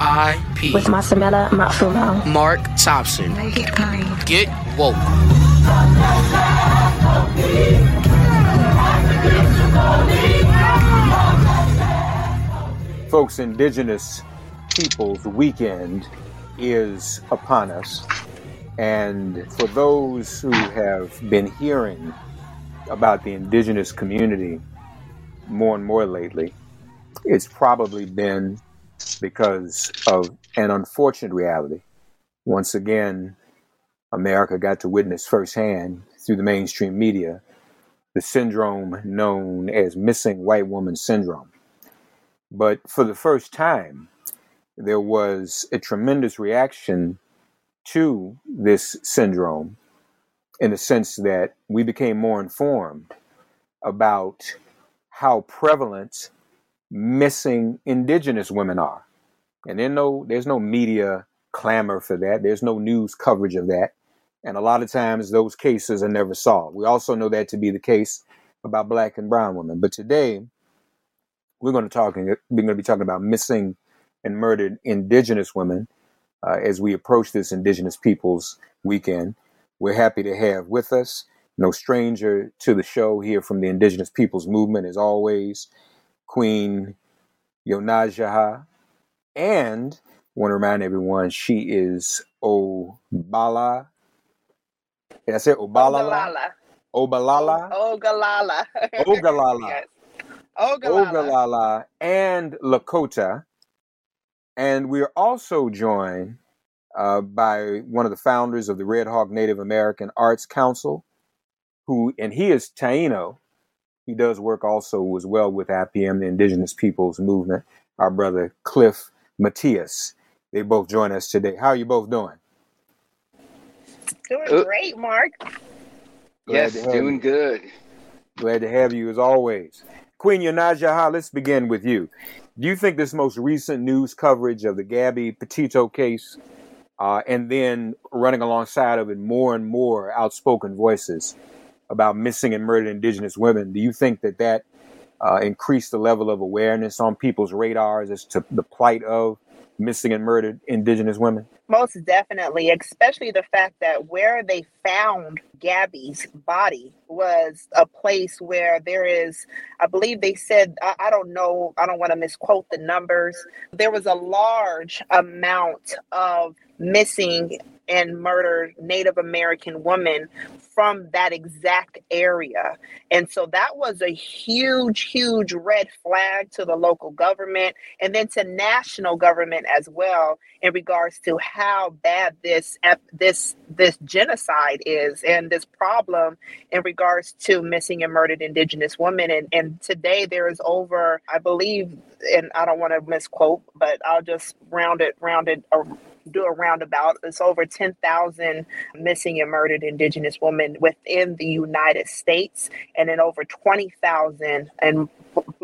M.I.P. With Masamela Matfumo. Mark Thompson. Make it plain. Get woke. Folks, Indigenous Peoples Weekend is upon us. And for those who have been hearing about the indigenous community more and more lately, it's probably been because of an unfortunate reality. Once again, America got to witness firsthand through the mainstream media the syndrome known as missing white woman syndrome. But for the first time, there was a tremendous reaction to this syndrome in the sense that we became more informed about how prevalent missing indigenous women are. And no, there's no media clamor for that. There's no news coverage of that. And a lot of times those cases are never solved. We also know that to be the case about black and brown women. But today, we're going to talk. We're going to be talking about missing and murdered Indigenous women uh, as we approach this Indigenous Peoples Weekend. We're happy to have with us, no stranger to the show here from the Indigenous Peoples Movement, as always, Queen Yonajaha, and I want to remind everyone she is Obala. Did I say Obalala? Obalala. Ogalala. Ogalala. yes. Ogalala. Ogalala and Lakota. And we are also joined uh, by one of the founders of the Red Hawk Native American Arts Council, who, and he is Taino. He does work also as well with IPM, the Indigenous Peoples Movement, our brother Cliff Matias. They both join us today. How are you both doing? Doing Uh, great, Mark. Glad Yes, to doing you. good. Glad to have you as always. Queen Yanajaha, let's begin with you. Do you think this most recent news coverage of the Gabby Petito case, uh, and then running alongside of it more and more outspoken voices about missing and murdered Indigenous women, do you think that that uh, increased the level of awareness on people's radars as to the plight of missing and murdered Indigenous women? Most definitely, especially the fact that where they found Gabby's body was a place where there is, I believe they said, I, I don't know, I don't want to misquote the numbers. There was a large amount of missing and murdered Native American women from that exact area. And so that was a huge, huge red flag to the local government and then to national government as well in regards to how bad this this this genocide is and this problem in regards to missing and murdered indigenous women and and today there is over i believe and i don't want to misquote but i'll just round it round it or do a roundabout. It's over 10,000 missing and murdered indigenous women within the United States and then over 20,000 and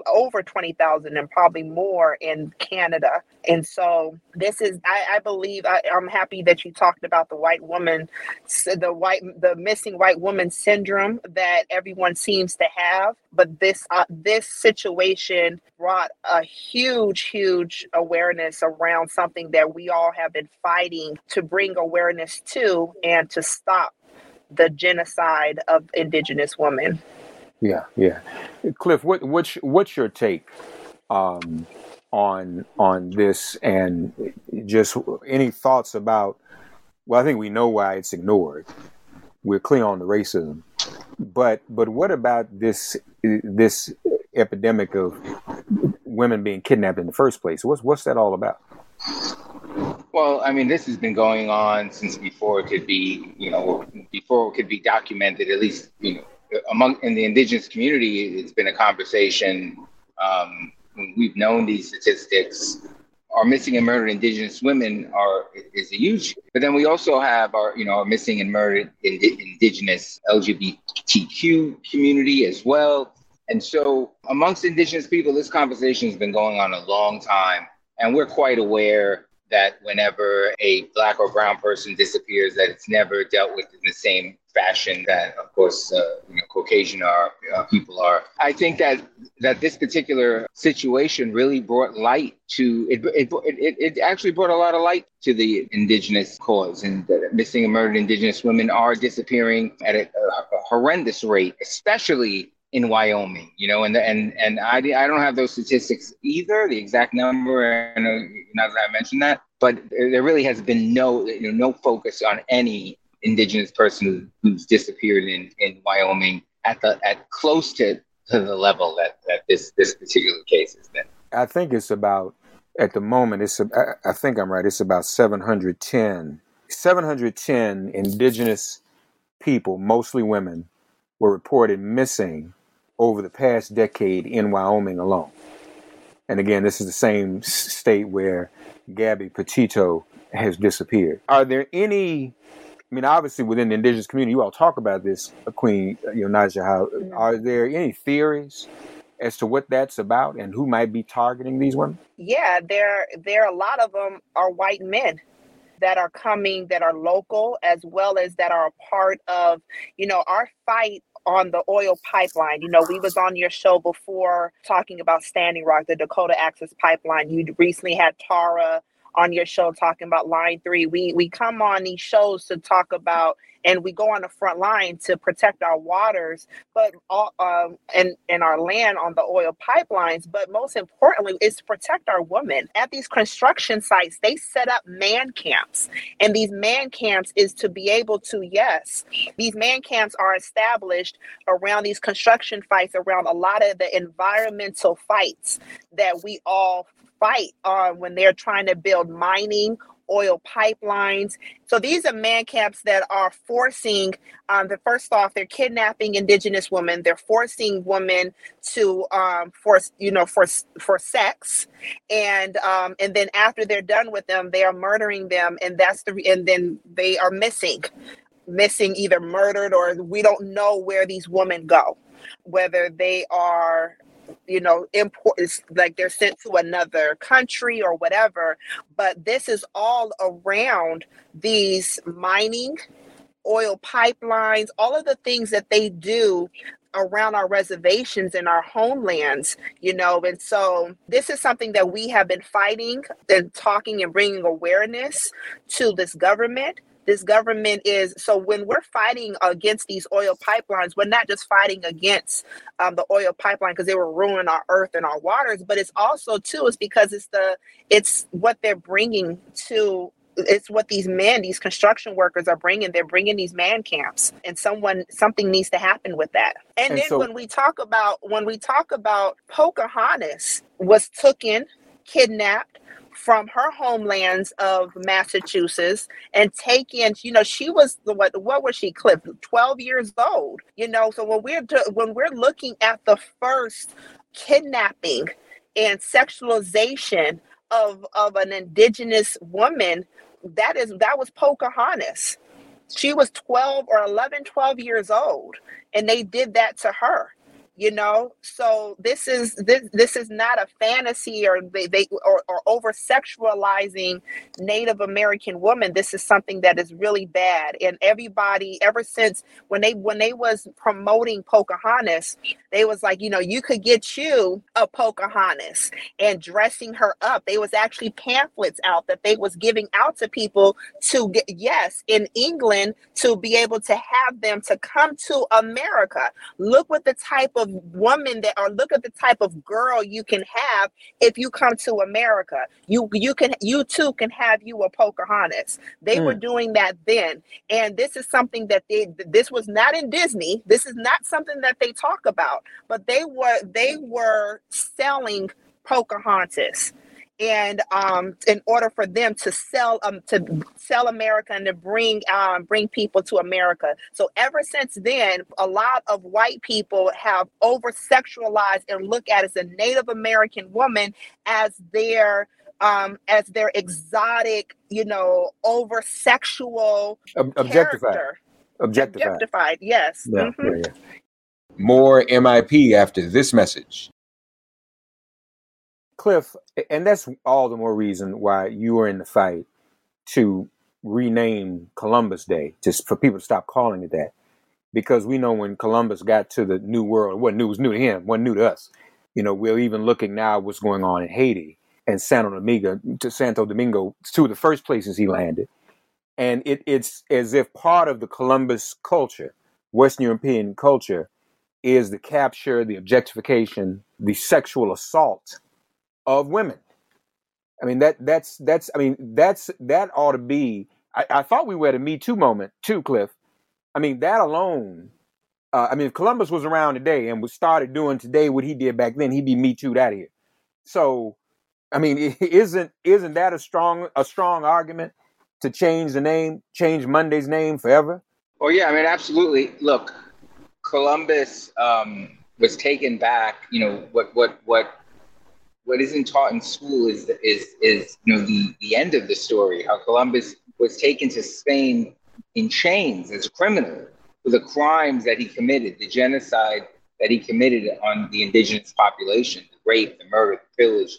over 20,000 and probably more in Canada. And so this is, I, I believe, I, I'm happy that you talked about the white woman, the white, the missing white woman syndrome that everyone seems to have. But this, uh, this situation brought a huge, huge awareness around something that we all have been fighting to bring awareness to and to stop the genocide of indigenous women. Yeah, yeah. Cliff, what what's what's your take um, on on this, and just any thoughts about? Well, I think we know why it's ignored. We're clear on the racism, but but what about this this epidemic of women being kidnapped in the first place? What's what's that all about? Well, I mean, this has been going on since before it could be, you know, before it could be documented. At least, you know, among in the indigenous community, it's been a conversation. Um, we've known these statistics our missing and murdered indigenous women are is a huge but then we also have our you know our missing and murdered indi- indigenous lgbtq community as well and so amongst indigenous people this conversation has been going on a long time and we're quite aware that whenever a black or brown person disappears, that it's never dealt with in the same fashion that, of course, uh, you know, Caucasian are uh, people are. I think that that this particular situation really brought light to it. It, it, it actually brought a lot of light to the indigenous cause, and that missing and murdered indigenous women are disappearing at a, a horrendous rate, especially in Wyoming, you know, and and and I, I don't have those statistics either, the exact number, and now that I mentioned that, but there really has been no you know no focus on any indigenous person who's disappeared in in Wyoming at the at close to to the level that that this this particular case has been. I think it's about at the moment it's I think I'm right. It's about 710 710 indigenous people, mostly women, were reported missing over the past decade in Wyoming alone. And again, this is the same state where Gabby Petito has disappeared. Are there any? I mean, obviously, within the indigenous community, you all talk about this, uh, Queen uh, you know, Naija. How mm-hmm. are there any theories as to what that's about and who might be targeting these women? Yeah, there there a lot of them are white men that are coming that are local as well as that are a part of you know our fight on the oil pipeline. You know, we was on your show before talking about Standing Rock, the Dakota Access Pipeline. You recently had Tara on your show talking about line three. We we come on these shows to talk about and we go on the front line to protect our waters, but all, um, and and our land on the oil pipelines. But most importantly, is to protect our women at these construction sites. They set up man camps, and these man camps is to be able to yes, these man camps are established around these construction fights, around a lot of the environmental fights that we all fight on when they're trying to build mining oil pipelines. So these are man camps that are forcing, um, the first off, they're kidnapping indigenous women. They're forcing women to um, force, you know, for for sex, and um, and then after they're done with them, they are murdering them, and that's the and then they are missing, missing either murdered or we don't know where these women go, whether they are you know import like they're sent to another country or whatever but this is all around these mining oil pipelines all of the things that they do around our reservations and our homelands, you know. And so, this is something that we have been fighting and talking and bringing awareness to this government this government is so when we're fighting against these oil pipelines we're not just fighting against um, the oil pipeline because they were ruining our earth and our waters but it's also too is because it's the it's what they're bringing to it's what these men these construction workers are bringing. They're bringing these man camps and someone something needs to happen with that. And, and then so, when we talk about when we talk about pocahontas was taken kidnapped from her homelands of Massachusetts and taken, you know, she was the what what was she, Cliff? 12 years old. You know, so when we're when we're looking at the first kidnapping and sexualization of of an indigenous woman, that is that was Pocahontas. She was 12 or 11, 12 years old, and they did that to her you know? So this is this this is not a fantasy or they, they or, or over sexualizing native american women this is something that is really bad. And everybody ever since when they when they was promoting pocahontas they was like you know you could get you a pocahontas and dressing her up they was actually pamphlets out that they was giving out to people to get yes in england to be able to have them to come to america look what the type of woman that or look at the type of girl you can have if you come to America. You you can you too can have you a Pocahontas. They mm. were doing that then. And this is something that they this was not in Disney. This is not something that they talk about, but they were they were selling Pocahontas and um, in order for them to sell um, to sell America and to bring um, bring people to America. So ever since then, a lot of white people have over sexualized and look at as a Native American woman as their um, as their exotic, you know, over sexual Ob- objectified. Objectified. Objectified, yes. Yeah, Mhm. yeah, yeah. More MIP after this message. Cliff, and that's all the more reason why you were in the fight to rename Columbus Day, just for people to stop calling it that. Because we know when Columbus got to the New World, what new was new to him, wasn't new to us. You know, we're even looking now at what's going on in Haiti and Santo Domingo to Santo Domingo, two of the first places he landed. And it, it's as if part of the Columbus culture, Western European culture, is the capture, the objectification, the sexual assault of women. I mean that that's that's I mean that's that ought to be. I, I thought we were at a Me Too moment too, Cliff. I mean that alone. Uh, I mean, if Columbus was around today and was started doing today what he did back then, he'd be Me Too'd out of here. So, I mean, isn't isn't that a strong a strong argument to change the name, change Monday's name forever? Oh yeah, I mean, absolutely. Look, Columbus um, was taken back. You know what what what what isn't taught in school is is is you know the the end of the story. How Columbus was taken to Spain in chains as a criminal for the crimes that he committed, the genocide that he committed on the indigenous population, the rape, the murder, the pillage,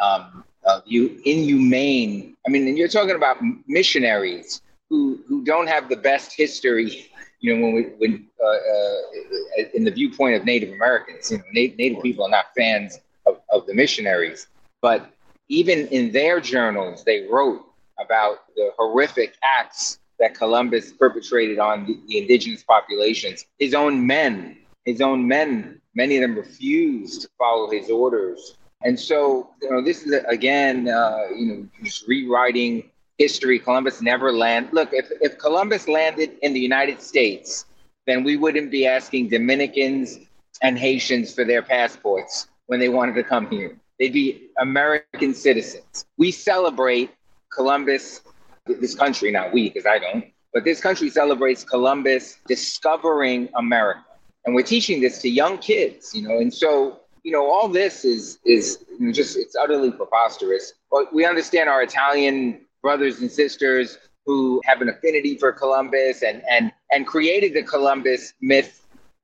um, uh, you inhumane. I mean, and you're talking about missionaries who who don't have the best history. You know, when we when uh, uh, in the viewpoint of Native Americans, you know, Na- Native people are not fans of, of the missionaries, but even in their journals, they wrote about the horrific acts that Columbus perpetrated on the, the indigenous populations. His own men, his own men, many of them refused to follow his orders. And so, you know, this is again, uh, you know, just rewriting history. Columbus never landed. Look, if, if Columbus landed in the United States, then we wouldn't be asking Dominicans and Haitians for their passports when they wanted to come here. They'd be American citizens. We celebrate Columbus, this country, not we, because I don't, but this country celebrates Columbus discovering America. And we're teaching this to young kids, you know, and so, you know, all this is is just it's utterly preposterous. But we understand our Italian brothers and sisters who have an affinity for Columbus and and and created the Columbus myth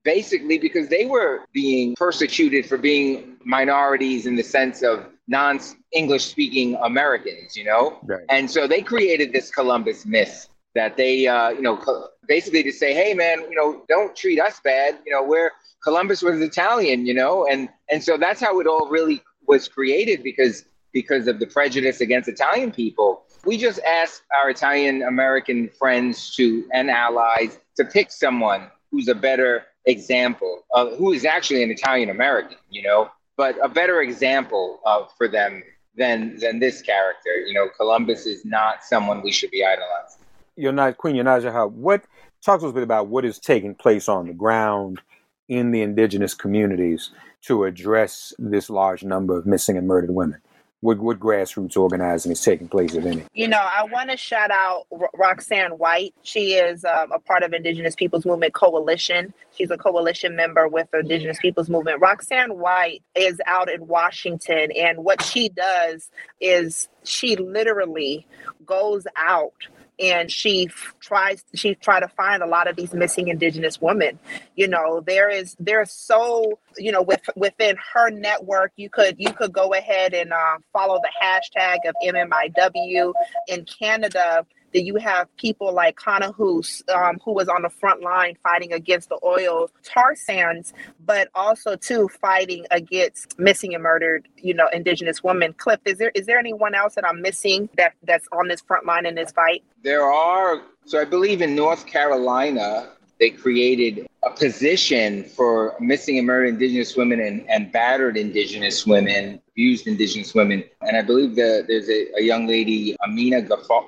basically because they were being persecuted for being minorities in the sense of non English speaking Americans, you know? Right. And so they created this Columbus myth that they, uh, you know, basically to say, hey, man, you know, don't treat us bad. You know, we're Columbus was Italian, you know? And, and so that's how it all really was created because, because of the prejudice against Italian people. We just asked our Italian American friends to and allies to pick someone who's a better example of who is actually an Italian American, you know, but a better example of for them than than this character. You know, Columbus is not someone we should be idolizing. Yonaj, Queen Yonaja, what talk to us a bit about what is taking place on the ground in the indigenous communities to address this large number of missing and murdered women. What, what grassroots organizing is taking place, if any? You know, I want to shout out Ro- Roxanne White. She is um, a part of Indigenous Peoples Movement Coalition. She's a coalition member with Indigenous Peoples Movement. Roxanne White is out in Washington, and what she does is she literally goes out and she tries she try to find a lot of these missing indigenous women. You know there is there's so you know with within her network you could you could go ahead and uh, follow the hashtag of mmiw in canada that you have people like Kana Hoos, um, who was on the front line fighting against the oil tar sands, but also too fighting against missing and murdered, you know, indigenous women. Cliff, is there is there anyone else that I'm missing that that's on this front line in this fight? There are so I believe in North Carolina they created a position for missing and murdered indigenous women and, and battered indigenous women, abused indigenous women. And I believe that there's a, a young lady, Amina Gafar,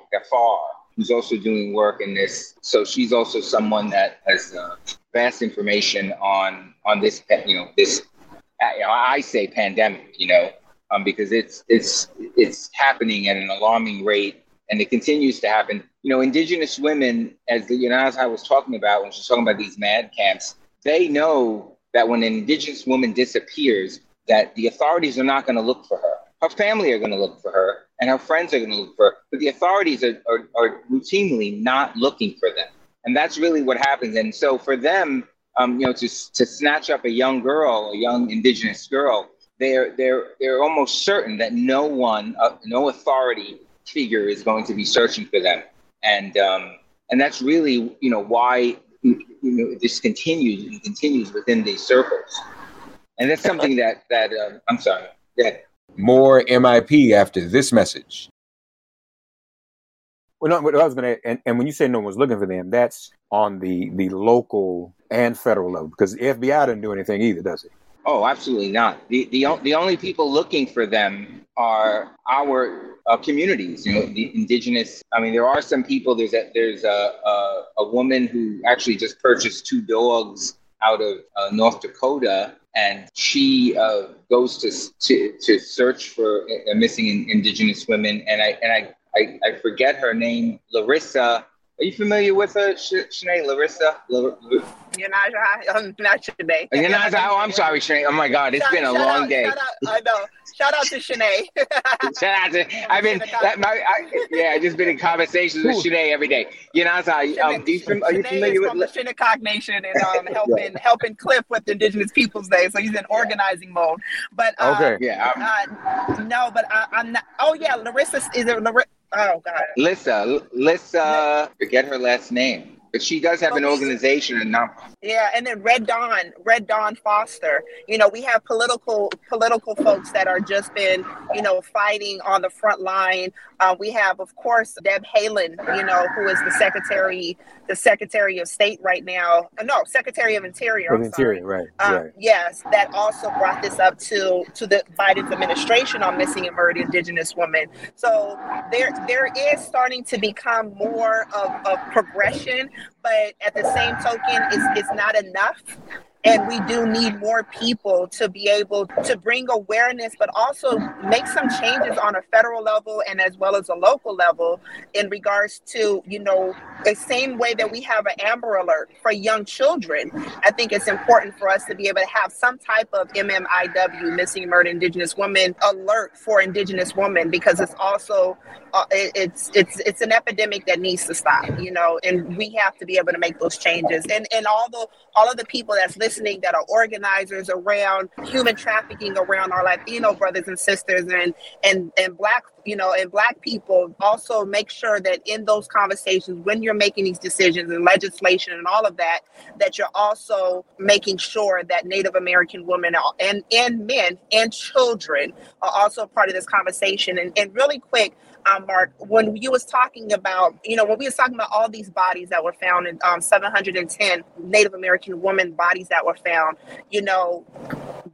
who's also doing work in this. So she's also someone that has uh, vast information on on this, you know, this. You know, I say pandemic, you know, um, because it's it's it's happening at an alarming rate, and it continues to happen. You know, indigenous women, as the you know, as I was talking about when she's talking about these man camps, they know that when an indigenous woman disappears, that the authorities are not going to look for her. her family are going to look for her and her friends are going to look for her. But the authorities are, are, are routinely not looking for them. And that's really what happens. And so for them, um, you know, to, to snatch up a young girl, a young indigenous girl, they're, they're, they're almost certain that no one, uh, no authority figure is going to be searching for them. And, um, and that's really, you know, why you know, this continues and continues within these circles. And that's something that, that uh, I'm sorry, that. More MIP after this message. Well, no, what I was going to, and, and when you say no one's looking for them, that's on the the local and federal level because the FBI doesn't do anything either, does it? Oh, absolutely not. The the the only people looking for them are our uh, communities. You know, the indigenous. I mean, there are some people. There's a there's a a, a woman who actually just purchased two dogs out of uh, North Dakota, and she uh, goes to, to to search for uh, missing indigenous women. And I and I I, I forget her name, Larissa. Are you familiar with her, Sh- Shanae? Larissa? You're not, I'm not Shanae. You're not, oh, I'm sorry, Shanae. Oh my God, it's shout, been a long out, day. Shout out, I know. Shout out to Shanae. shout out to, I've been, that, my, I, yeah, I just been in conversations with Shanae every day. You know, so, um, do you, are you familiar with from the Shinnecock Nation and um, helping helping Cliff with Indigenous Peoples Day, so he's in organizing mode. But uh, okay, yeah, uh, no, but I, I'm not. Oh yeah, Larissa is it Larissa? Oh God. Lissa, Lissa, forget her last name. But she does have an organization and not. Yeah, and then Red Dawn, Red Dawn Foster. You know, we have political political folks that are just been, you know, fighting on the front line. Uh, we have, of course, Deb Haaland, you know, who is the secretary, the Secretary of State right now. Uh, no, Secretary of Interior. Of Interior, right, um, right. Yes, that also brought this up to to the Biden's administration on missing and murdered Indigenous women. So there there is starting to become more of, of progression but at the same token, it's, it's not enough. And we do need more people to be able to bring awareness, but also make some changes on a federal level and as well as a local level in regards to, you know, the same way that we have an Amber Alert for young children. I think it's important for us to be able to have some type of MMIW, missing murdered Indigenous women alert for Indigenous women because it's also uh, it, it's it's it's an epidemic that needs to stop, you know, and we have to be able to make those changes. And and all the all of the people that's listening that are organizers around human trafficking around our Latino brothers and sisters and and and black you know and black people also make sure that in those conversations when you're making these decisions and legislation and all of that that you're also making sure that native american women and and men and children are also part of this conversation. And, and really quick um, Mark, when you was talking about, you know, when we was talking about all these bodies that were found in um, 710 Native American women bodies that were found, you know,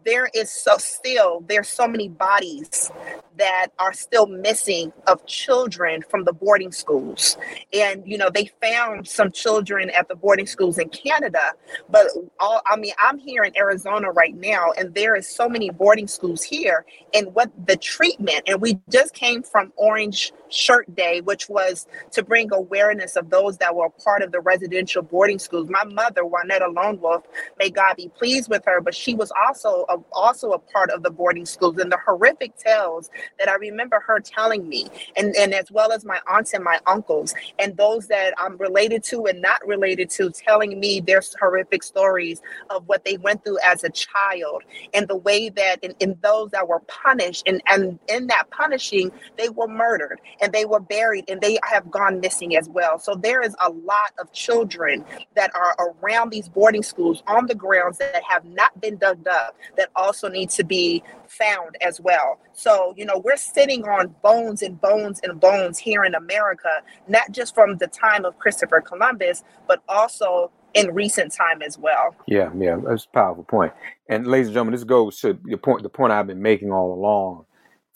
there is so still there's so many bodies that are still missing of children from the boarding schools. And you know they found some children at the boarding schools in canada but all i mean i'm here in arizona right now and there is so many boarding schools here and what the treatment and we just came from orange shirt day which was to bring awareness of those that were part of the residential boarding schools. My mother juanetta lone wolf may god be pleased with her but she was also a, also a part of the boarding schools and the horrific tales that I remember her telling me, and, and as well as my aunts and my uncles, and those that I'm related to and not related to, telling me their horrific stories of what they went through as a child, and the way that in, in those that were punished, and, and in that punishing, they were murdered they were buried and they have gone missing as well. So there is a lot of children that are around these boarding schools on the grounds that have not been dug up that also need to be found as well. So, you know, we're sitting on bones and bones and bones here in America, not just from the time of Christopher Columbus, but also in recent time as well. Yeah, yeah, that's a powerful point. And ladies and gentlemen, this goes to the point the point I've been making all along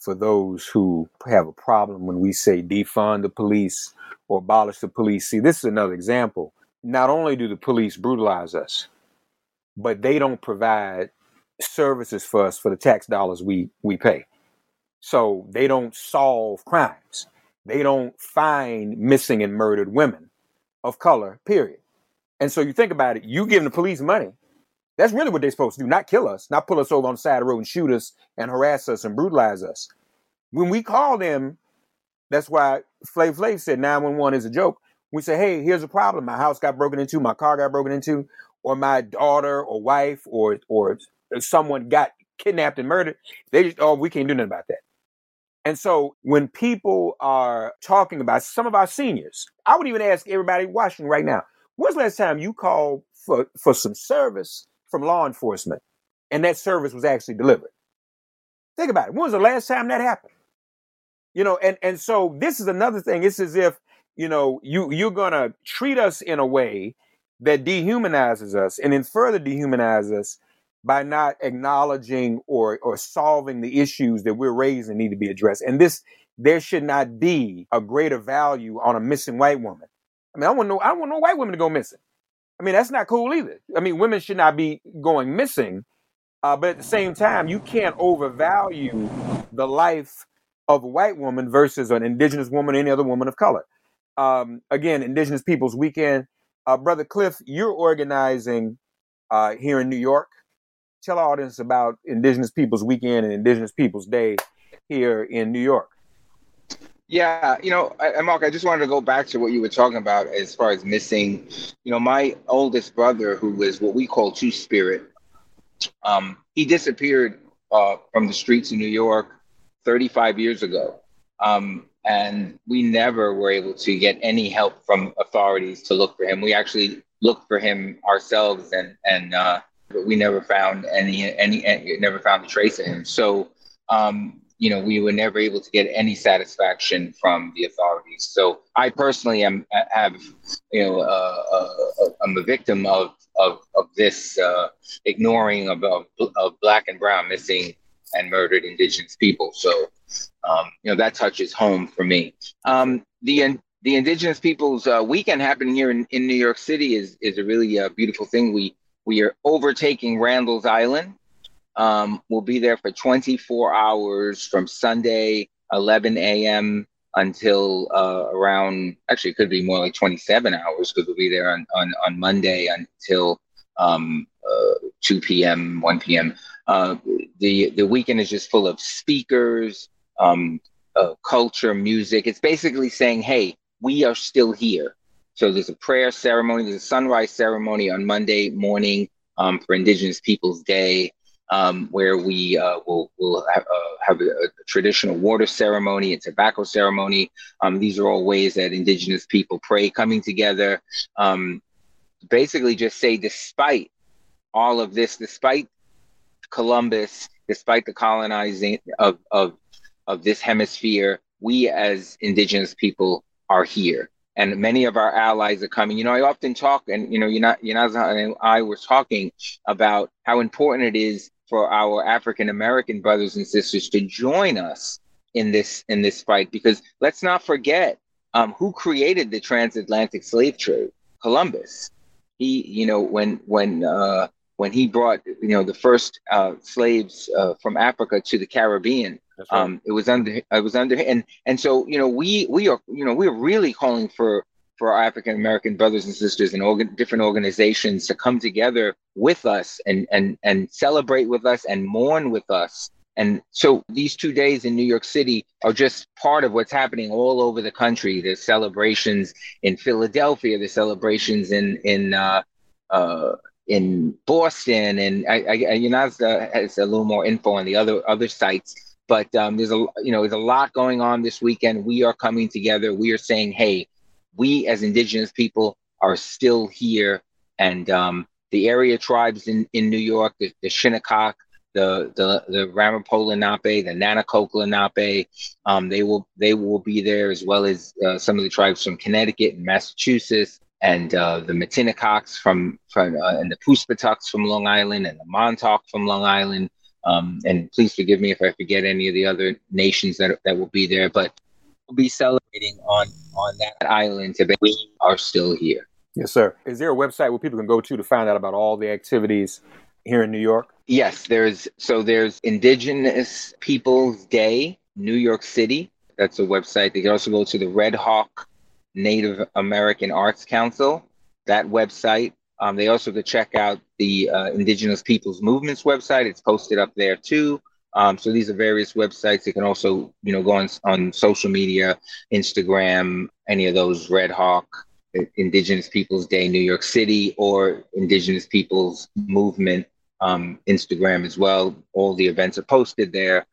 for those who have a problem when we say defund the police or abolish the police. See, this is another example. Not only do the police brutalize us, but they don't provide services for us for the tax dollars we we pay. So they don't solve crimes. They don't find missing and murdered women of color, period. And so you think about it, you giving the police money. That's really what they're supposed to do, not kill us, not pull us over on the side of the road and shoot us and harass us and brutalize us. When we call them, that's why Flav Flav said 911 is a joke. We say, hey, here's a problem. My house got broken into, my car got broken into, or my daughter or wife or or someone got kidnapped and murdered. They just, oh, we can't do nothing about that. And so when people are talking about some of our seniors, I would even ask everybody watching right now, when's the last time you called for, for some service from law enforcement and that service was actually delivered? Think about it. When was the last time that happened? You know, and, and so this is another thing. It's as if, you know, you you're gonna treat us in a way that dehumanizes us and then further dehumanizes us by not acknowledging or or solving the issues that we're raising need to be addressed. And this there should not be a greater value on a missing white woman. I mean, I want no I want no white women to go missing. I mean, that's not cool either. I mean, women should not be going missing. Uh, but at the same time, you can't overvalue the life of a white woman versus an indigenous woman or any other woman of color. Um, again, Indigenous Peoples Weekend. Uh, Brother Cliff, you're organizing uh, here in New York tell our audience about Indigenous Peoples Weekend and Indigenous Peoples Day here in New York. Yeah, you know, Mark, I just wanted to go back to what you were talking about as far as missing. You know, my oldest brother, who is what we call Two Spirit, um, he disappeared uh, from the streets of New York 35 years ago. Um, and we never were able to get any help from authorities to look for him. We actually looked for him ourselves and, and, uh, but we never found any, any, any never found a trace of him. So, um, you know, we were never able to get any satisfaction from the authorities. So I personally am have, you know, uh, uh, I'm a victim of of, of this uh, ignoring of, of, of black and brown missing and murdered indigenous people. So, um, you know, that touches home for me. Um, the the Indigenous Peoples uh, Weekend happening here in, in New York City is is a really uh, beautiful thing. We we are overtaking Randall's Island. Um, we'll be there for 24 hours from Sunday, 11 a.m. until uh, around, actually, it could be more like 27 hours because we'll be there on, on, on Monday until um, uh, 2 p.m., 1 p.m. Uh, the, the weekend is just full of speakers, um, uh, culture, music. It's basically saying, hey, we are still here. So there's a prayer ceremony, there's a sunrise ceremony on Monday morning um, for Indigenous Peoples Day, um, where we uh, will will have, uh, have a, a, traditional water ceremony, and tobacco ceremony. Um, these are all ways that Indigenous people pray, coming together. Um, basically, just say, despite all of this, despite Columbus, despite the colonizing of of of this hemisphere, we as Indigenous people are here and many of our allies are coming. You know, I often talk, and you know, you're and I were talking about how important it is for our African American brothers and sisters to join us in this in this fight, because let's not forget um, who created the transatlantic slave trade, Columbus. He, you know, when when uh, when he brought, you know, the first uh, slaves uh, from Africa to the Caribbean Right. Um, it was under it was under and and so you know we we are you know we're really calling for for our African American brothers and sisters and organ, different organizations to come together with us and and and celebrate with us and mourn with us. And so these two days in New York City are just part of what's happening all over the country. There's celebrations in Philadelphia, there's celebrations in in uh, uh, in Boston, and I, I, has a little more info on the other other sites but um, there's a you know there's a lot going on this weekend. We are coming together. We are saying, hey, we as Indigenous people are still here, and um, the area tribes in, in New York, the, the Shinnecock, the the the Ramapo Lenape, the Nanticoke Lenape, um, they will they will be there as well as uh, some of the tribes from Connecticut and Massachusetts, and uh, the Matinecoks from from uh, and the Poospatucks from Long Island, and the Montauk from Long Island, um, and please forgive me if I forget any of the other nations that, that will be there, but be celebrating on, on that island today. We are still here. Yes, sir. Is there a website where people can go to to find out about all the activities here in New York? Yes, there's so there's Indigenous Peoples Day, New York City. That's a website. They can also go to the Red Hawk Native American Arts Council. That website um, they also could check out the uh, Indigenous Peoples Movements website. It's posted up there too. Um, so these are various websites. You can also, you know, go on on social media, Instagram, any of those Red Hawk, Indigenous Peoples Day, New York City, or Indigenous Peoples Movement um, Instagram as well. All the events are posted there.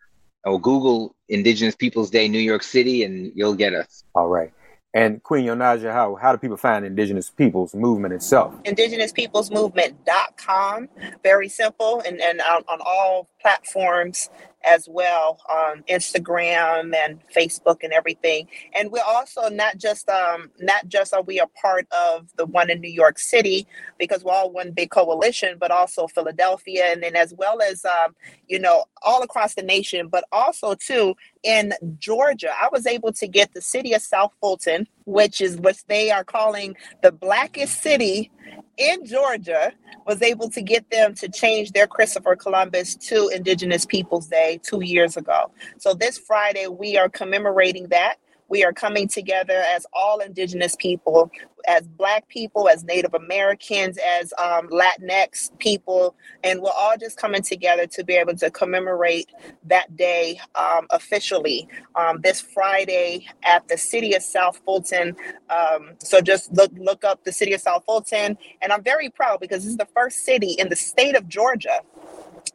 Or Google Indigenous Peoples Day, New York City, and you'll get us. All right. And Queen Yonaja, how, how do people find Indigenous Peoples Movement itself? IndigenousPeoplesMovement.com. Very simple and, and on, on all platforms as well on Instagram and Facebook and everything. And we're also not just um, not just are we a part of the one in New York City because we're all one big coalition, but also Philadelphia, and then as well as um, you know all across the nation, but also too in Georgia. I was able to get the city of South Fulton, which is what they are calling the blackest city in Georgia was able to get them to change their Christopher Columbus to Indigenous Peoples Day two years ago. So this Friday, we are commemorating that. We are coming together as all Indigenous people, as Black people, as Native Americans, as um, Latinx people, and we're all just coming together to be able to commemorate that day um, officially um, this Friday at the city of South Fulton. Um, so just look look up the city of South Fulton, and I'm very proud because this is the first city in the state of Georgia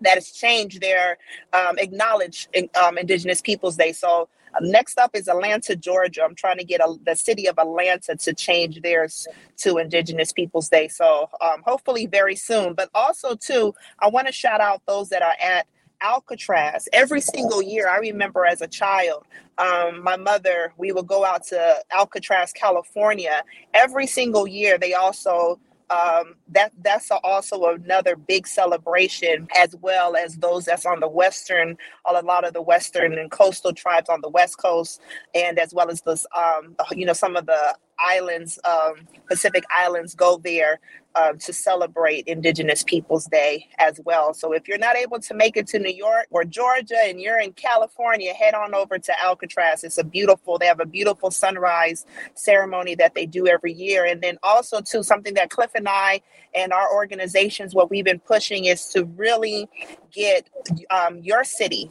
that has changed their um, acknowledge um, Indigenous Peoples Day. So Next up is Atlanta, Georgia. I'm trying to get a, the city of Atlanta to change theirs to Indigenous Peoples Day. So um, hopefully very soon. But also too, I want to shout out those that are at Alcatraz every single year. I remember as a child, um, my mother, we would go out to Alcatraz, California. Every single year, they also um, that that's also another big celebration, as well as those that's on the western, a lot of the western and coastal tribes on the west coast, and as well as this, um, you know, some of the islands, um, Pacific islands, go there um, to celebrate Indigenous Peoples Day as well. So if you're not able to make it to New York or Georgia and you're in California, head on over to Alcatraz. It's a beautiful, they have a beautiful sunrise ceremony that they do every year. And then also, to something that Cliff and I and our organizations, what we've been pushing is to really get um, your city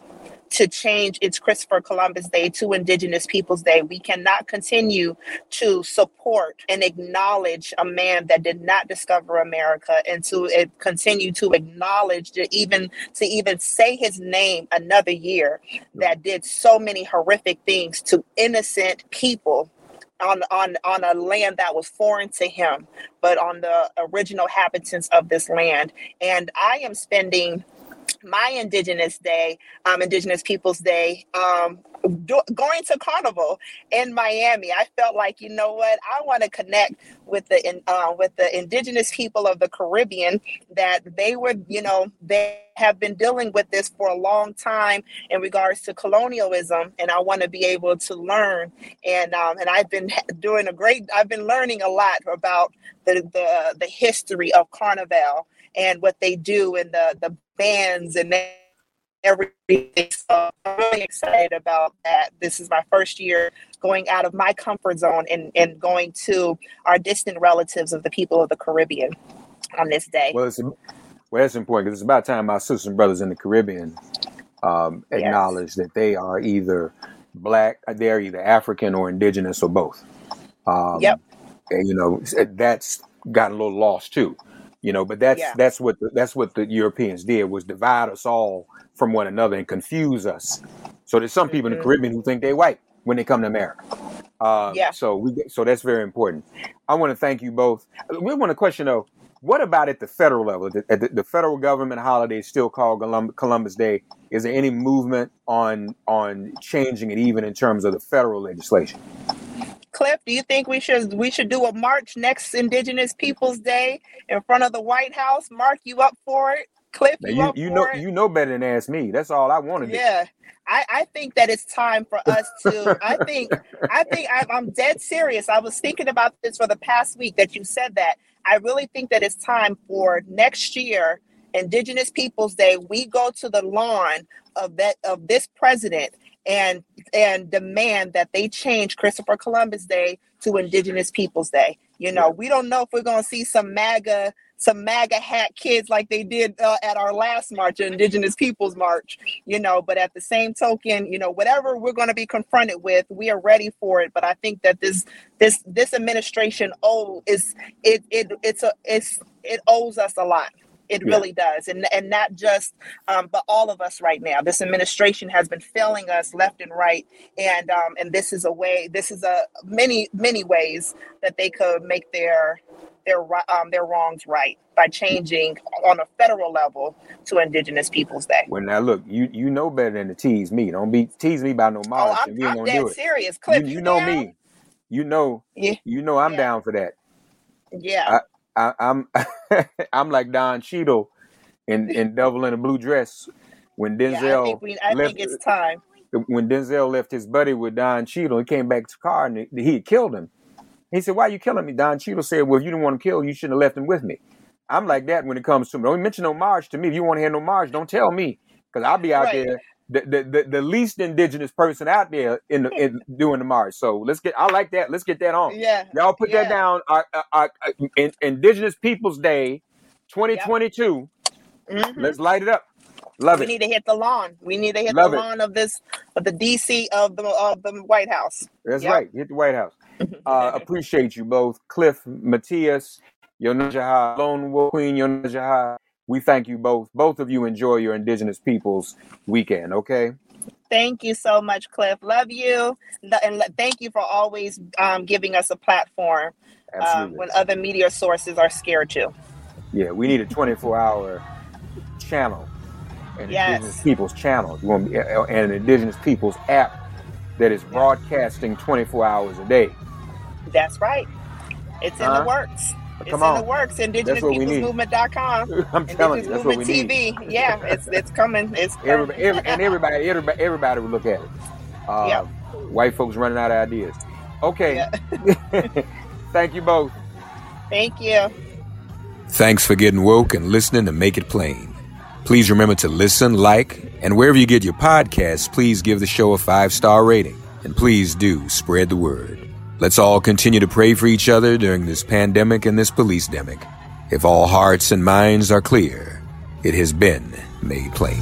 to change its Christopher Columbus Day to Indigenous Peoples Day. We cannot continue to support and acknowledge a man that did not discover America and to uh, continue to acknowledge to even to even say his name another year that did so many horrific things to innocent people on on on a land that was foreign to him, but on the original inhabitants of this land. And I am spending my Indigenous Day, um, Indigenous Peoples Day, um, do, going to Carnival in Miami. I felt like, you know what, I want to connect with the uh, with the Indigenous people of the Caribbean. That they were, you know, they have been dealing with this for a long time in regards to colonialism, and I want to be able to learn. And um, and I've been doing a great. I've been learning a lot about the the, the history of Carnival and what they do and the the bands and everything. So I'm really excited about that. This is my first year going out of my comfort zone and, and going to our distant relatives of the people of the Caribbean on this day. Well, it's, well, that's important because it's about time my sisters and brothers in the Caribbean um, acknowledge yes. that they are either black, they're either African or indigenous or both. Um, yep. And, you know, that's gotten a little lost too you know but that's yeah. that's what the, that's what the europeans did was divide us all from one another and confuse us so there's some people mm-hmm. in the mm-hmm. caribbean who think they're white when they come to america uh, yeah. so we so that's very important i want to thank you both we want to question though what about at the federal level the, the, the federal government holiday is still called columbus day is there any movement on on changing it even in terms of the federal legislation Cliff, do you think we should we should do a march next Indigenous Peoples Day in front of the White House? Mark, you up for it? Cliff, you, you, you know it? you know better than ask me. That's all I want to do. Yeah. I, I think that it's time for us to I think I think I, I'm dead serious. I was thinking about this for the past week that you said that. I really think that it's time for next year Indigenous Peoples Day, we go to the lawn of that of this president and and demand that they change Christopher Columbus Day to Indigenous Peoples Day. You know, we don't know if we're going to see some MAGA some MAGA hat kids like they did uh, at our last march, Indigenous Peoples March, you know. But at the same token, you know, whatever we're going to be confronted with, we are ready for it. But I think that this this this administration oh is it it it's a it's it owes us a lot. It Yeah. really does, and and not just, um, but all of us right now. This administration has been failing us left and right, and um, and this is a way. This is a many many ways that they could make their their um, their wrongs right by changing on a federal level to Indigenous Peoples Day. Well, now look, you you know better than to tease me. Don't be tease me about no Oh, march, I'm, we ain't I'm gonna do it. serious, You, Cliff. you You, know down? me. You know Yeah, you know I'm yeah, down for that. yeah, I, I'm I'm like Don Cheadle in in Devil in a Blue Dress when yeah. I Denzel think we. I left think it's time. when Denzel left his buddy with Don Cheadle. He came back to the car and he he had killed him. He said, "Why are you killing me?" Don Cheadle said, "Well, if you didn't want to kill, you shouldn't have left him with me." I'm like that when it comes to me. Don't mention no march to me. If you want to hear no march, don't tell me because I'll be out Right. there. The, the, the, least indigenous person out there in the in doing the march. So let's get. I like that. Let's get that on. Yeah. Y'all put that down. Our, our, our, in, Indigenous Peoples Day, 2022. Mhm. Let's light it up. Love We it. We need to hit the lawn. We need to hit Love the it. lawn of this of the DC of the of the White House. That's Yep. right. Hit the White House. Uh, appreciate you both, Cliff, Matthias, Yonajaha, Lone Wolf Queen, Yonajaha. We thank you both. Both of you enjoy your Indigenous Peoples weekend. Okay. Thank you so much, Cliff. Love you, and thank you for always um, giving us a platform um, when other media sources are scared to. Yeah, we need a 24 hour channel, an Yes. Indigenous Peoples channel, and an Indigenous Peoples app that is broadcasting 24 hours a day. That's right. It's in Huh? the works. It's Come in on. the works. what we need. IndigenousPeoplesMovement.com. I'm telling Indigenous you, that's what Movement we need. TV. Yeah, it's it's coming. It's coming. Everybody, every, and everybody, everybody, everybody will look at it. Uh, Yep. White folks running out of ideas. Okay. Yeah. Thank you both. Thank you. Thanks for getting woke and listening to Make It Plain. Please remember to listen, like, and wherever you get your podcasts, please give the show a five star rating. And please do spread the word. Let's all continue to pray for each other during this pandemic and this police demic. If all hearts and minds are clear, it has been made plain.